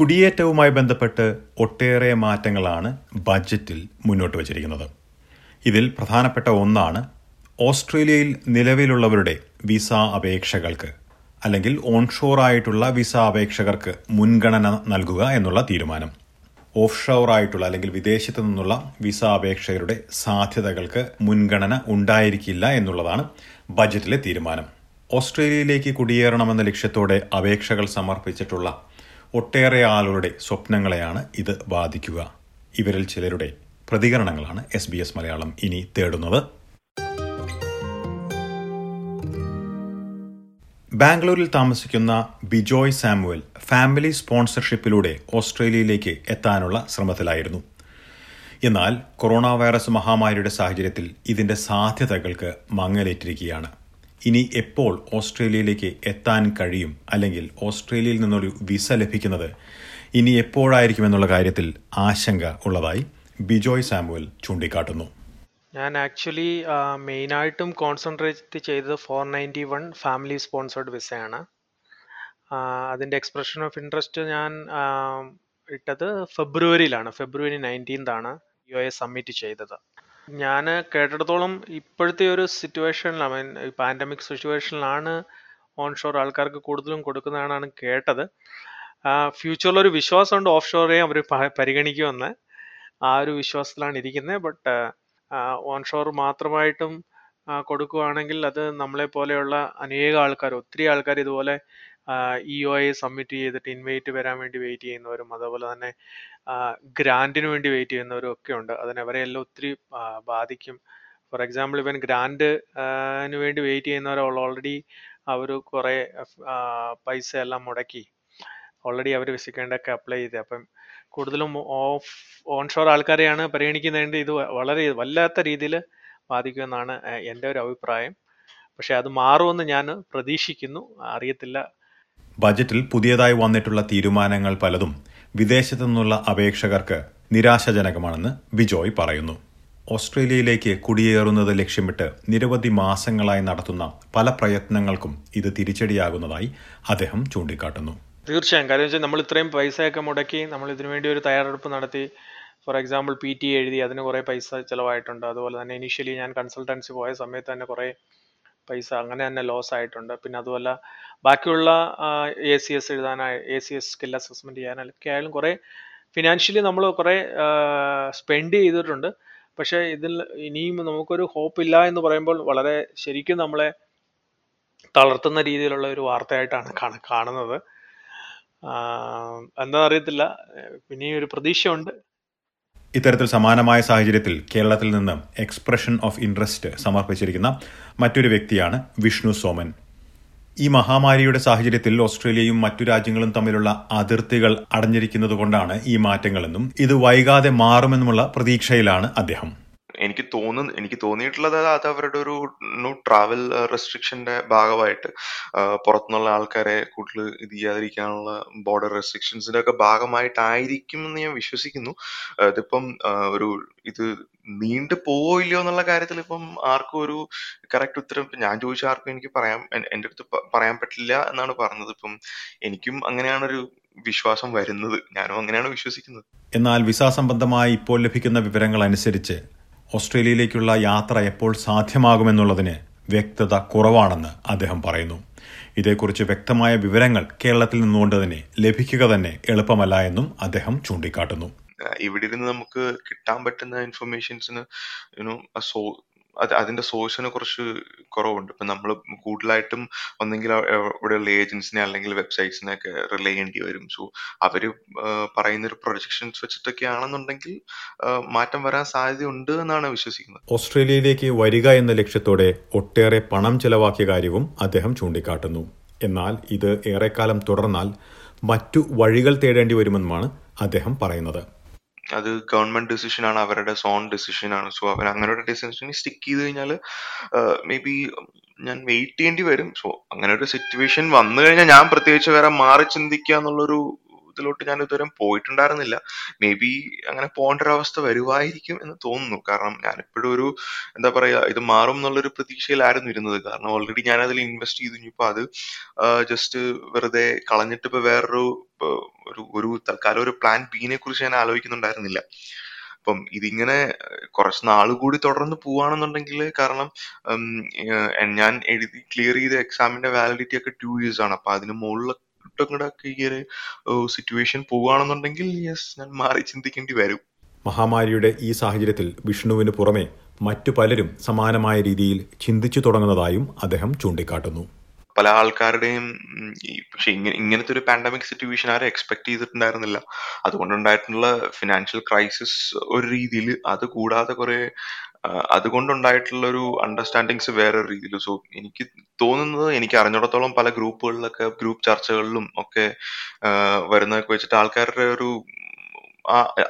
കുടിയേറ്റവുമായി ബന്ധപ്പെട്ട് ഒട്ടേറെ മാറ്റങ്ങളാണ് ബജറ്റിൽ മുന്നോട്ട് വച്ചിരിക്കുന്നത്. ഇതിൽ പ്രധാനപ്പെട്ട ഒന്നാണ് ഓസ്ട്രേലിയയിൽ നിലവിലുള്ളവരുടെ വിസ അപേക്ഷകൾക്ക് അല്ലെങ്കിൽ ഓൺഷോർ ആയിട്ടുള്ള വിസ അപേക്ഷകർക്ക് മുൻഗണന നൽകുക എന്നുള്ള തീരുമാനം. ഓഫ്ഷോർ ആയിട്ടുള്ള അല്ലെങ്കിൽ വിദേശത്തു നിന്നുള്ള വിസ അപേക്ഷകരുടെ സാധ്യതകൾക്ക് മുൻഗണന ഉണ്ടായിരിക്കില്ല എന്നുള്ളതാണ് ബജറ്റിലെ തീരുമാനം. ഓസ്ട്രേലിയയിലേക്ക് കുടിയേറണമെന്ന ലക്ഷ്യത്തോടെ അപേക്ഷകൾ സമർപ്പിച്ചിട്ടുള്ള ഒട്ടേറെ ആളുകളുടെ സ്വപ്നങ്ങളെയാണ് ഇത് ബാധിക്കുക. ഇവരിൽ ചിലരുടെ പ്രതികരണങ്ങളാണ് എസ് ബി എസ് മലയാളം ഇനി തേടുന്നത്. ബാംഗ്ലൂരിൽ താമസിക്കുന്ന ബിജോയ് സാമുവൽ ഫാമിലി സ്പോൺസർഷിപ്പിലൂടെ ഓസ്ട്രേലിയയിലേക്ക് എത്താനുള്ള ശ്രമത്തിലായിരുന്നു. എന്നാൽ കൊറോണ വൈറസ് മഹാമാരിയുടെ സാഹചര്യത്തിൽ ഇതിന്റെ സാധ്യതകൾക്ക് മങ്ങലേറ്റിരിക്കുകയാണ്. ഇനി എപ്പോൾ ഓസ്ട്രേലിയയിലേക്ക് എത്താൻ കഴിയും? അല്ലെങ്കിൽ ഓസ്ട്രേലിയയിൽ നിന്നൊരു വിസ ലഭിക്കുന്നത് ഇനി എപ്പോഴായിരിക്കും എന്നുള്ള കാര്യത്തിൽ ആശങ്ക ഉള്ളതായി ബിജോയ് സാമുവൽ ചൂണ്ടിക്കാട്ടുന്നു. ഞാൻ ആക്ച്വലി മെയിനായിട്ടും കോൺസെൻട്രേറ്റ് ചെയ്തത് four ninety one family sponsored വിസയാണ്. അതിന്റെ എക്സ്പ്രഷൻ ഓഫ് ഇൻട്രസ്റ്റ് ഞാൻ ഇട്ടത് ഫെബ്രുവരിയിലാണ്. ഫെബ്രുവരി നയന്റീൻതാണ് യു എ സബ്മിറ്റ് ചെയ്തത്. ഞാൻ കേട്ടിടത്തോളം ഇപ്പോഴത്തെ ഒരു സിറ്റുവേഷനിൽ ഐ മീൻ പാൻഡമിക് സിറ്റുവേഷനിലാണ് ഓൺഷോർ ആൾക്കാർക്ക് കൂടുതലും കൊടുക്കുന്നതാണ് കേട്ടത്. ഫ്യൂച്ചറിൽ ഒരു വിശ്വാസമുണ്ട് ഓഫ് ഷോറെ അവർ പരിഗണിക്കുമെന്ന്. ആ ഒരു വിശ്വാസത്തിലാണ് ഇരിക്കുന്നത് ബട്ട് ഓൺഷോർ മാത്രമായിട്ടും കൊടുക്കുകയാണെങ്കിൽ അത് നമ്മളെ പോലെയുള്ള അനേക ആൾക്കാർ ഒത്തിരി ആൾക്കാർ ഇതുപോലെ ഇ ഒ ഐ സബ്മിറ്റ് ചെയ്തിട്ട് ഇൻവൈറ്റ് വരാൻ വേണ്ടി വെയിറ്റ് ചെയ്യുന്നവരും അതുപോലെ തന്നെ ഗ്രാൻഡിന് വേണ്ടി വെയിറ്റ് ചെയ്യുന്നവരും ഒക്കെ ഉണ്ട്. അതിനവരെല്ലാം ഒത്തിരി ബാധിക്കും. ഫോർ എക്സാമ്പിൾ ഇവൻ ഗ്രാൻഡിന് വേണ്ടി വെയിറ്റ് ചെയ്യുന്നവർ ഓൾറെഡി അവർ കുറേ പൈസ എല്ലാം മുടക്കി. ഓൾറെഡി അവർ വിസിക്കേണ്ടൊക്കെ അപ്ലൈ ചെയ്ത്. അപ്പം കൂടുതലും ഓഫ് ഓൺഷോർ ആൾക്കാരെയാണ് പരിഗണിക്കുന്നതിന്റെ ഇത് വളരെ വല്ലാത്ത രീതിയിൽ ബാധിക്കുമെന്നാണ് എന്റെ ഒരു അഭിപ്രായം. പക്ഷേ അത് മാറുമെന്ന് ഞാൻ പ്രതീക്ഷിക്കുന്നു. അറിയത്തില്ല. ബജറ്റിൽ പുതിയതായി വന്നിട്ടുള്ള തീരുമാനങ്ങൾ പലതും വിദേശത്തു നിന്നുള്ള അപേക്ഷകർക്ക് നിരാശാജനകമാണെന്ന് ബിജോയ് പറയുന്നു. ഓസ്ട്രേലിയയിലേക്ക് കുടിയേറുന്നത് ലക്ഷ്യമിട്ട് നിരവധി മാസങ്ങളായി നടത്തുന്ന പല പ്രയത്നങ്ങൾക്കും ഇത് തിരിച്ചടിയാകുന്നതായി അദ്ദേഹം ചൂണ്ടിക്കാട്ടുന്നു. തീർച്ചയായും. കാര്യം വെച്ചാൽ നമ്മൾ ഇത്രയും പൈസയൊക്കെ മുടക്കി നമ്മൾ ഇതിനുവേണ്ടി ഒരു തയ്യാറെടുപ്പ് നടത്തി. ഫോർ എക്സാമ്പിൾ പി ടി എഴുതി അതിന് കുറേ പൈസ ചിലവായിട്ടുണ്ട്. അതുപോലെ തന്നെ ഇനീഷ്യലി ഞാൻ കൺസൾട്ടൻസി പോയ സമയത്ത് തന്നെ കുറേ പൈസ അങ്ങനെ തന്നെ ലോസ് ആയിട്ടുണ്ട്. പിന്നെ അതുമല്ല ബാക്കിയുള്ള A C S എഴുതാനായി A C S skill assessment ചെയ്യാനൊക്കെ ആയാലും കുറേ ഫിനാൻഷ്യലി നമ്മൾ കുറേ സ്പെൻഡ് ചെയ്തിട്ടുണ്ട്. പക്ഷേ ഇതിൽ ഇനിയും നമുക്കൊരു ഹോപ്പ് ഇല്ല എന്ന് പറയുമ്പോൾ വളരെ ശരിക്കും നമ്മളെ തളർത്തുന്ന രീതിയിലുള്ള ഒരു വാർത്തയായിട്ടാണ് കാണുന്നത്. എന്താ അറിയത്തില്ല. ഇനിയും ഒരു പ്രതീക്ഷയുണ്ട്. ഇത്തരത്തിൽ സമാനമായ സാഹചര്യത്തിൽ കേരളത്തിൽ നിന്ന് എക്സ്പ്രഷൻ ഓഫ് ഇൻട്രസ്റ്റ് സമർപ്പിച്ചിരിക്കുന്ന മറ്റൊരു വ്യക്തിയാണ് വിഷ്ണു സോമൻ. ഈ മഹാമാരിയുടെ സാഹചര്യത്തിൽ ഓസ്ട്രേലിയയും മറ്റു രാജ്യങ്ങളും തമ്മിലുള്ള അതിർത്തികൾ അടഞ്ഞിരിക്കുന്നതുകൊണ്ടാണ് ഈ മാറ്റങ്ങളെന്നും ഇത് വൈകാതെ മാറുമെന്നുമുള്ള പ്രതീക്ഷയിലാണ് അദ്ദേഹം. എനിക്ക് തോന്നുന്നു എനിക്ക് തോന്നിയിട്ടുള്ളത് അത് അവരുടെ ഒരു ട്രാവൽ റെസ്ട്രിക്ഷന്റെ ഭാഗമായിട്ട് പുറത്തുനിന്നുള്ള ആൾക്കാരെ കൂടുതൽ ഇത് ചെയ്യാതിരിക്കാനുള്ള ബോർഡർ റെസ്ട്രിക്ഷൻസിന്റെ ഒക്കെ ഭാഗമായിട്ടായിരിക്കും എന്ന് ഞാൻ വിശ്വസിക്കുന്നു. ഇതിപ്പം ഒരു ഇത് നീണ്ടു പോവോ ഇല്ലയോ എന്നുള്ള കാര്യത്തിൽ ഇപ്പം ആർക്കും ഒരു കറക്റ്റ് ഉത്തരം ഞാൻ ചോദിച്ച ആർക്കും എനിക്ക് പറയാം എന്റെ അടുത്ത് പറയാൻ പറ്റില്ല എന്നാണ് പറഞ്ഞത്. ഇപ്പം എനിക്കും അങ്ങനെയാണ് ഒരു വിശ്വാസം വരുന്നത്. ഞാനും അങ്ങനെയാണ് വിശ്വസിക്കുന്നത്. എന്നാൽ വിസ സംബന്ധമായി ഇപ്പോൾ ലഭിക്കുന്ന വിവരങ്ങൾ അനുസരിച്ച് ഓസ്ട്രേലിയയിലേക്കുള്ള യാത്ര എപ്പോൾ സാധ്യമാകുമെന്നുള്ളതിന് വ്യക്തത കുറവാണെന്ന് അദ്ദേഹം പറയുന്നു. ഇതേക്കുറിച്ച് വ്യക്തമായ വിവരങ്ങൾ കേരളത്തിൽ നിന്നുകൊണ്ട് തന്നെ ലഭിക്കുക തന്നെ എളുപ്പമല്ല എന്നും അദ്ദേഹം ചൂണ്ടിക്കാട്ടുന്നു. ഇവിടെ ഇരുന്ന് നമുക്ക് കിട്ടാൻ പറ്റുന്ന ഇൻഫർമേഷൻസിന് യുനോ അതിന്റെ സോഴ്സിന് കുറച്ച് കുറവുണ്ട്. ഇപ്പൊ നമ്മൾ കൂടുതലായിട്ടും ഒന്നെങ്കിൽ ഇവിടെയുള്ള ഏജൻസിനെ അല്ലെങ്കിൽ വെബ്സൈറ്റ്സിനെ ഒക്കെ റിലേ ചെയ്യേണ്ടി വരും. സോ അവർ പറയുന്ന ഒരു പ്രൊജക്ഷൻസ് വെച്ചിട്ടൊക്കെ ആണെന്നുണ്ടെങ്കിൽ മാറ്റം വരാൻ സാധ്യതയുണ്ട് എന്നാണ് വിശ്വസിക്കുന്നത്. ഓസ്ട്രേലിയയിലേക്ക് വരിക എന്ന ലക്ഷ്യത്തോടെ ഒട്ടേറെ പണം ചെലവാക്കിയ കാര്യവും അദ്ദേഹം ചൂണ്ടിക്കാട്ടുന്നു. എന്നാൽ ഇത് ഏറെക്കാലം തുടർന്നാൽ മറ്റു വഴികൾ തേടേണ്ടി വരുമെന്നുമാണ് അദ്ദേഹം പറയുന്നത്. അത് ഗവൺമെന്റ് ഡിസിഷൻ ആണ് അവരുടെ സോൺ ഡിസിഷൻ ആണ്. സോ അവർ അങ്ങനെ ഒരു ഡിസിഷനിൽ സ്റ്റിക്ക് ചെയ്ത് കഴിഞ്ഞാൽ മേ ബി ഞാൻ വെയിറ്റ് ചെയ്യേണ്ടി വരും. സോ അങ്ങനെ ഒരു സിറ്റുവേഷൻ വന്നു കഴിഞ്ഞാൽ ഞാൻ പ്രത്യേകിച്ച് വേറെ മാറി ചിന്തിക്കുക എന്നുള്ളൊരു ഇതിലോട്ട് ഞാൻ ഇതുവരെ പോയിട്ടുണ്ടായിരുന്നില്ല. മേ ബി അങ്ങനെ പോകേണ്ട ഒരു അവസ്ഥ വരുമായിരിക്കും എന്ന് തോന്നുന്നു. കാരണം ഞാൻ എപ്പോഴും ഒരു എന്താ പറയാ ഇത് മാറും എന്നുള്ളൊരു പ്രതീക്ഷയിലായിരുന്നു ഇരുന്നത്. കാരണം ഓൾറെഡി ഞാൻ അതിൽ ഇൻവെസ്റ്റ് ചെയ്തു. ഇനിയിപ്പോ അത് ജസ്റ്റ് വെറുതെ കളഞ്ഞിട്ട് ഇപ്പൊ വേറൊരു ഒരു ഒരു തൽക്കാലം ഒരു പ്ലാൻ ബിനെ കുറിച്ച് ഞാൻ ആലോചിക്കുന്നുണ്ടായിരുന്നില്ല. അപ്പം ഇതിങ്ങനെ കുറച്ച് നാൾ കൂടി തുടർന്ന് പോവാണെന്നുണ്ടെങ്കിൽ കാരണം ഞാൻ എഴുതി ക്ലിയർ ചെയ്ത എക്സാമിന്റെ വാലിഡിറ്റി ഒക്കെ ടു ഇയേഴ്സ് ആണ്. അപ്പൊ അതിന് മുകളിലൊട്ടും കൂടെ ഒക്കെ ഈ ഒരു സിറ്റുവേഷൻ പോവുകയാണെന്നുണ്ടെങ്കിൽ യെസ് ഞാൻ മാറി ചിന്തിക്കേണ്ടി വരും. മഹാമാരിയുടെ ഈ സാഹചര്യത്തിൽ വിഷ്ണുവിന് പുറമെ മറ്റു പലരും സമാനമായ രീതിയിൽ ചിന്തിച്ചു തുടങ്ങുന്നതായും അദ്ദേഹം ചൂണ്ടിക്കാട്ടുന്നു. പല ആൾക്കാരുടെയും പക്ഷെ ഇങ്ങനെ ഇങ്ങനത്തെ ഒരു പാൻഡമിക് സിറ്റുവേഷൻ ആരും എക്സ്പെക്ട് ചെയ്തിട്ടുണ്ടായിരുന്നില്ല. അതുകൊണ്ടുണ്ടായിട്ടുള്ള ഫിനാൻഷ്യൽ ക്രൈസിസ് ഒരു രീതിയിൽ അത് കൂടാതെ കുറെ അതുകൊണ്ടുണ്ടായിട്ടുള്ള ഒരു അണ്ടർസ്റ്റാൻഡിങ്സ് വേറെ രീതിയിൽ. സോ എനിക്ക് തോന്നുന്നത് എനിക്ക് അറിഞ്ഞിടത്തോളം പല ഗ്രൂപ്പുകളിലൊക്കെ ഗ്രൂപ്പ് ചർച്ചകളിലും ഒക്കെ വരുന്നതൊക്കെ വെച്ചിട്ട് ആൾക്കാരുടെ ഒരു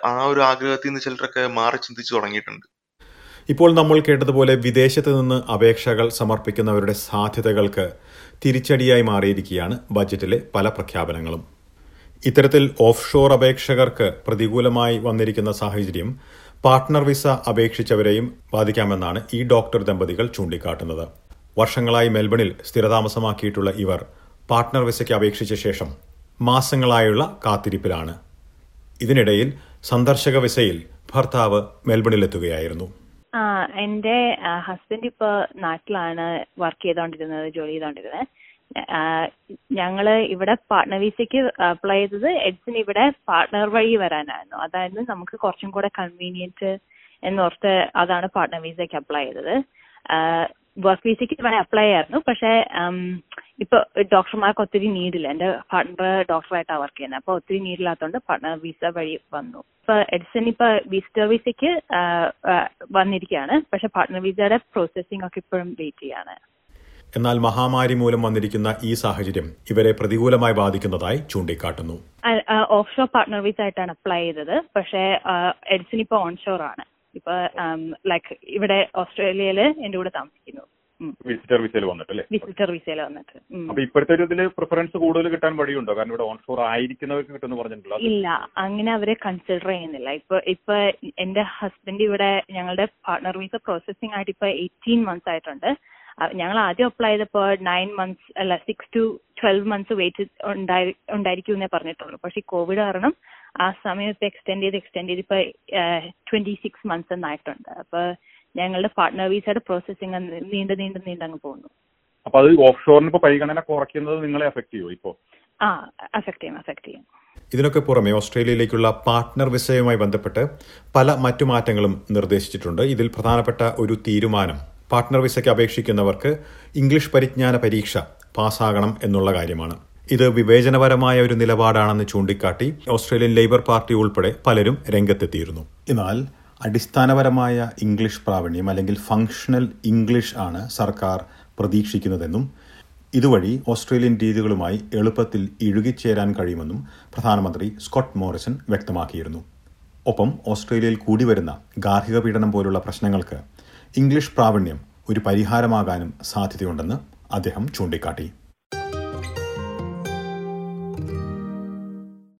ആ ഒരു ആഗ്രഹത്തിൽ നിന്ന് ചിലരൊക്കെ മാറി ചിന്തിച്ചു തുടങ്ങിയിട്ടുണ്ട്. ഇപ്പോൾ നമ്മൾ കേട്ടതുപോലെ വിദേശത്ത് നിന്ന് അപേക്ഷകൾ സമർപ്പിക്കുന്നവരുടെ സാധ്യതകൾക്ക് തിരിച്ചടിയായി മാറിയിരിക്കുകയാണ് ബജറ്റിലെ പല പ്രഖ്യാപനങ്ങളും. ഇത്തരത്തിൽ ഓഫ്ഷോർ അപേക്ഷകർക്ക് പ്രതികൂലമായി വന്നിരിക്കുന്ന സാഹചര്യം പാർട്ട്ണർ വിസ അപേക്ഷിച്ചവരെയും ബാധിക്കാമെന്നാണ് ഈ ഡോക്ടർ ദമ്പതികൾ ചൂണ്ടിക്കാട്ടുന്നത്. വർഷങ്ങളായി മെൽബണിൽ സ്ഥിരതാമസമാക്കിയിട്ടുള്ള ഇവർ പാർട്ട്ണർ വിസയ്ക്ക് അപേക്ഷിച്ച ശേഷം മാസങ്ങളായുള്ള കാത്തിരിപ്പിലാണ്. ഇതിനിടയിൽ സന്ദർശക വിസയിൽ ഭർത്താവ് മെൽബണിലെത്തുകയായിരുന്നു. എന്റെ ഹസ്ബൻഡ് ഇപ്പൊ നാട്ടിലാണ് വർക്ക് ചെയ്തോണ്ടിരുന്നത് ജോലി ചെയ്തോണ്ടിരുന്നത്. ആ, ഞങ്ങൾ ഇവിടെ പാർട്ട്ണർ വിസയ്ക്ക് അപ്ലൈ ചെയ്തത് എഡ്സിന് ഇവിടെ പാർട്ട്ണർ വഴി വരാനായിരുന്നു. അതായത് നമുക്ക് കുറച്ചും കൂടെ കൺവീനിയന്റ് എന്നോർത്ത് അതാണ് പാർട്ട്ണർ വിസയ്ക്ക് അപ്ലൈ ചെയ്തത്. വർക്ക് വിസയ്ക്ക് ഇവിടെ അപ്ലൈ ആയിരുന്നു പക്ഷേ ഇപ്പൊ ഡോക്ടർമാർക്ക് ഒത്തിരി നീഡില്ല. എന്റെ പാർട്ട്ണർ ഡോക്ടറായിട്ടാണ് വർക്ക് ചെയ്യുന്നത് അപ്പൊ ഒത്തിരി നീഡില്ലാത്തതുകൊണ്ട് പാർട്ണർ വിസ വഴി വന്നു. ഇപ്പൊ എഡ്സൺ ഇപ്പൊ വിസിറ്റർ വിസയ്ക്ക് വന്നിരിക്കുകയാണ് പക്ഷെ പാർട്ട്ണർ വിസയുടെ പ്രോസസ്സിംഗ് ഒക്കെ ഇപ്പോഴും വെയിറ്റ് ചെയ്യാണ്. എന്നാൽ മഹാമാരി മൂലം വന്നിരിക്കുന്ന ഈ സാഹചര്യം ഇവരെ പ്രതികൂലമായി ബാധിക്കുന്നതായി ചൂണ്ടിക്കാട്ടുന്നു. ഓഫ് ഷോർ പാർട്ണർ വിസ ആയിട്ടാണ് അപ്ലൈ ചെയ്തത്. പക്ഷേ എഡിസൺ ഇപ്പൊ ഓൺഷോർ ആണ്. ഇപ്പൊ ലൈക്ക് ഇവിടെ ഓസ്ട്രേലിയയിൽ എന്റെ കൂടെ താമസിക്കുന്നു. വിസിറ്റർ വിസയിൽ വന്നിട്ടല്ലേ? വിസിറ്റർ വിസയിൽ വന്നിട്ട്. അപ്പൊ ഇപ്പോഴത്തെ ഒരു ഇതിൽ പ്രിഫറൻസ് കൂടുതൽ കിട്ടാൻ വഴിയുണ്ടോ? കാരണം ഇവിടെ ഓൺഷോർ ആയിരിക്കുന്നവർക്ക് കിട്ടുമെന്ന് പറഞ്ഞിട്ടുണ്ടല്ലോ ഇല്ല. അങ്ങനെ അവരെ കൺസിഡർ ചെയ്യുന്നില്ല. ഇപ്പൊ ഇപ്പൊ എന്റെ ഹസ്ബൻഡ് ഇവിടെ ഞങ്ങളുടെ പാർട്ണർ വിസ പ്രോസസിംഗ് ആയിട്ട് ഇപ്പൊ എയ്റ്റീൻ മന്ത്സ് ആയിട്ടുണ്ട്. ഞങ്ങൾ ആദ്യം അപ്ലൈ ചെയ്തപ്പോൾ നയൻ മന്ത്സ് അല്ല six to twelve months wait ഉണ്ടായിരിക്കും എന്നേ പറഞ്ഞിട്ടുള്ളൂ. പക്ഷേ കോവിഡ് കാരണം ആ സമയത്ത് എക്സ്റ്റെൻഡ് ചെയ്ത് എക്സ്റ്റെൻഡ് ചെയ്ത് ഇപ്പൊ ട്വന്റി സിക്സ് മന്ത്സ് എന്നായിട്ടുണ്ട്. അപ്പോൾ ഞങ്ങളുടെ പാർട്ട്ണർ വിസയുടെ പ്രോസസ്സിംഗ് നീണ്ട് നീണ്ട് അങ്ങ് പോകുന്നു. അപ്പൊ അത് ഓഫ് ഷോറിന് ഇപ്പൊ പരിഗണന കുറയ്ക്കുന്നത് നിങ്ങളെ എഫക്ട് ചെയ്യുമോ ഇപ്പോ ആ അഫക്ട് ചെയ്യും അഫക്ട് ചെയ്യും. ഇതിനൊക്കെ പുറമെ ഓസ്ട്രേലിയയിലേക്കുള്ള പാർട്ട്ണർ വിസയുമായി ബന്ധപ്പെട്ട് പല മറ്റു മാറ്റങ്ങളും നിർദ്ദേശിച്ചിട്ടുണ്ട്. ഇതിൽ പ്രധാനപ്പെട്ട ഒരു തീരുമാനം പാർട്ട്ണർ വിസയ്ക്ക് അപേക്ഷിക്കുന്നവർക്ക് ഇംഗ്ലീഷ് പരിജ്ഞാന പരീക്ഷ പാസ്സാകണം എന്നുള്ള കാര്യമാണ്. ഇത് വിവേചനപരമായ ഒരു നിലപാടാണെന്ന് ചൂണ്ടിക്കാട്ടി ഓസ്ട്രേലിയൻ ലേബർ പാർട്ടി ഉൾപ്പെടെ പലരും രംഗത്തെത്തിയിരുന്നു. എന്നാൽ അടിസ്ഥാനപരമായ ഇംഗ്ലീഷ് പ്രാവീണ്യം അല്ലെങ്കിൽ ഫങ്ഷണൽ ഇംഗ്ലീഷ് ആണ് സർക്കാർ പ്രതീക്ഷിക്കുന്നതെന്നും ഇതുവഴി ഓസ്ട്രേലിയൻ രീതികളുമായി എളുപ്പത്തിൽ ഇഴുകിച്ചേരാൻ കഴിയുമെന്നും പ്രധാനമന്ത്രി സ്കോട്ട് മോറിസൺ വ്യക്തമാക്കിയിരുന്നു. ഒപ്പം ഓസ്ട്രേലിയയിൽ കൂടി വരുന്ന ഗാർഹിക പീഡനം പോലുള്ള പ്രശ്നങ്ങൾക്ക് ഇംഗ്ലീഷ് പ്രാവീണ്യം ഒരു പരിഹാരമാകാനും സാധ്യതയുണ്ടെന്ന് അദ്ദേഹം ചൂണ്ടിക്കാട്ടി.